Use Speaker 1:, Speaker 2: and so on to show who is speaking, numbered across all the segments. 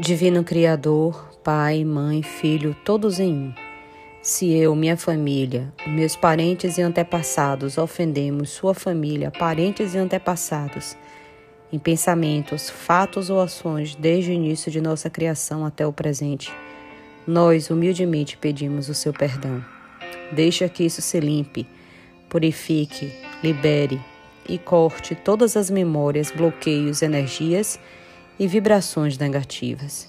Speaker 1: Divino Criador, Pai, Mãe, Filho, todos em um. Se eu, minha família, meus parentes e antepassados ofendemos sua família, parentes e antepassados, em pensamentos, fatos ou ações desde o início de nossa criação até o presente, nós humildemente pedimos o seu perdão. Deixa que isso se limpe, purifique, libere e corte todas as memórias, bloqueios, energias e vibrações negativas.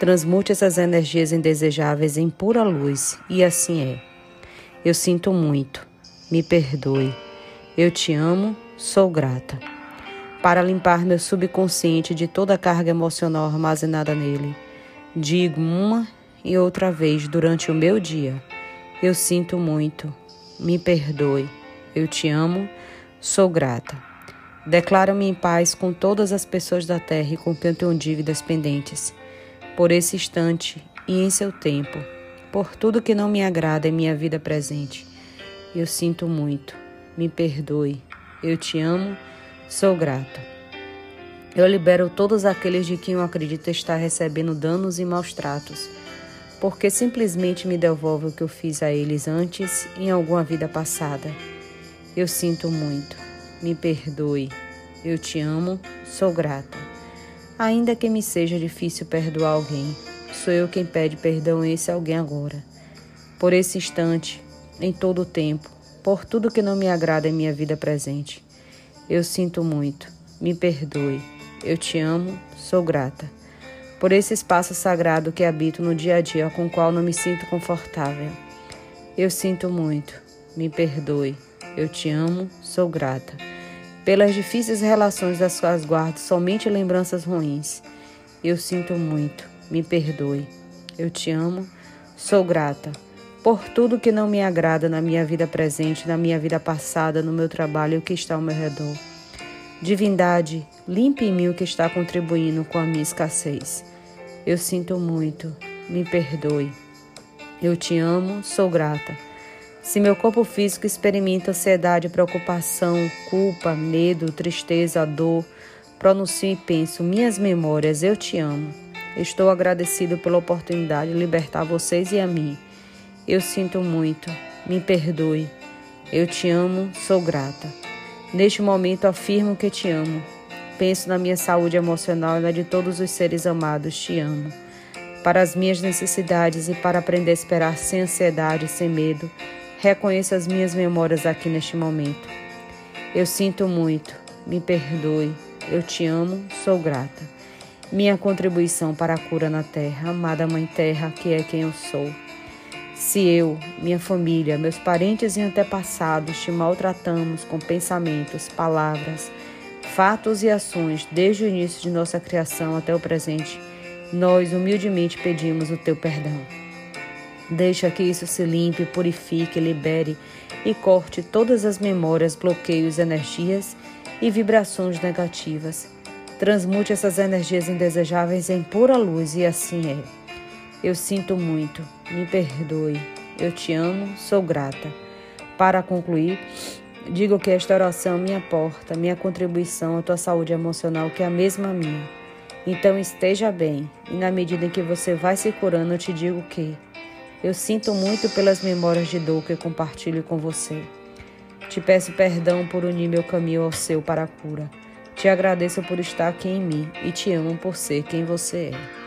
Speaker 1: Transmute essas energias indesejáveis em pura luz, e assim é. Eu sinto muito, me perdoe. Eu te amo, sou grata. Para limpar meu subconsciente de toda a carga emocional armazenada nele, digo uma e outra vez durante o meu dia: Eu sinto muito, me perdoe. Eu te amo, sou grata. Declaro-me em paz com todas as pessoas da terra e com quem tenho dívidas pendentes, por esse instante e em seu tempo, por tudo que não me agrada em minha vida presente. Eu sinto muito, me perdoe, eu te amo, sou grata. Eu libero todos aqueles de quem eu acredito estar recebendo danos e maus tratos, porque simplesmente me devolve o que eu fiz a eles antes em alguma vida passada. Eu sinto muito me perdoe. Eu te amo, sou grata. Ainda que me seja difícil perdoar alguém, sou eu quem pede perdão a esse alguém agora. Por esse instante, em todo o tempo, por tudo que não me agrada em minha vida presente. Eu sinto muito, me perdoe. Eu te amo, sou grata. Por esse espaço sagrado que habito no dia a dia com o qual não me sinto confortável. Eu sinto muito, me perdoe. Eu te amo, sou grata. Pelas difíceis relações das quais guardo somente lembranças ruins. Eu sinto muito, me perdoe. Eu te amo, sou grata. Por tudo que não me agrada na minha vida presente, na minha vida passada, no meu trabalho e o que está ao meu redor. Divindade, limpe em mim o que está contribuindo com a minha escassez. Eu sinto muito, me perdoe. Eu te amo, sou grata. Se meu corpo físico experimenta ansiedade, preocupação, culpa, medo, tristeza, dor, pronuncio e penso: minhas memórias, eu te amo. Estou agradecido pela oportunidade de libertar vocês e a mim. Eu sinto muito, me perdoe. Eu te amo, sou grata. Neste momento afirmo que te amo. Penso na minha saúde emocional e na de todos os seres amados. Te amo. Para as minhas necessidades e para aprender a esperar sem ansiedade, sem medo, Reconheço as minhas memórias aqui neste momento. Eu sinto muito, me perdoe, eu te amo, sou grata. Minha contribuição para a cura na terra, amada Mãe Terra, que é quem eu sou. Se eu, minha família, meus parentes e antepassados te maltratamos com pensamentos, palavras, fatos e ações desde o início de nossa criação até o presente, nós humildemente pedimos o teu perdão. Deixa que isso se limpe, purifique, libere e corte todas as memórias, bloqueios, energias e vibrações negativas. Transmute essas energias indesejáveis em pura luz e assim é. Eu sinto muito, me perdoe, eu te amo, sou grata. Para concluir, digo que esta oração minha porta, minha contribuição à tua saúde emocional, que é a mesma minha. Então esteja bem, e na medida em que você vai se curando, eu te digo que eu sinto muito pelas memórias de dor que compartilho com você. Te peço perdão por unir meu caminho ao seu para a cura. Te agradeço por estar aqui em mim e te amo por ser quem você é.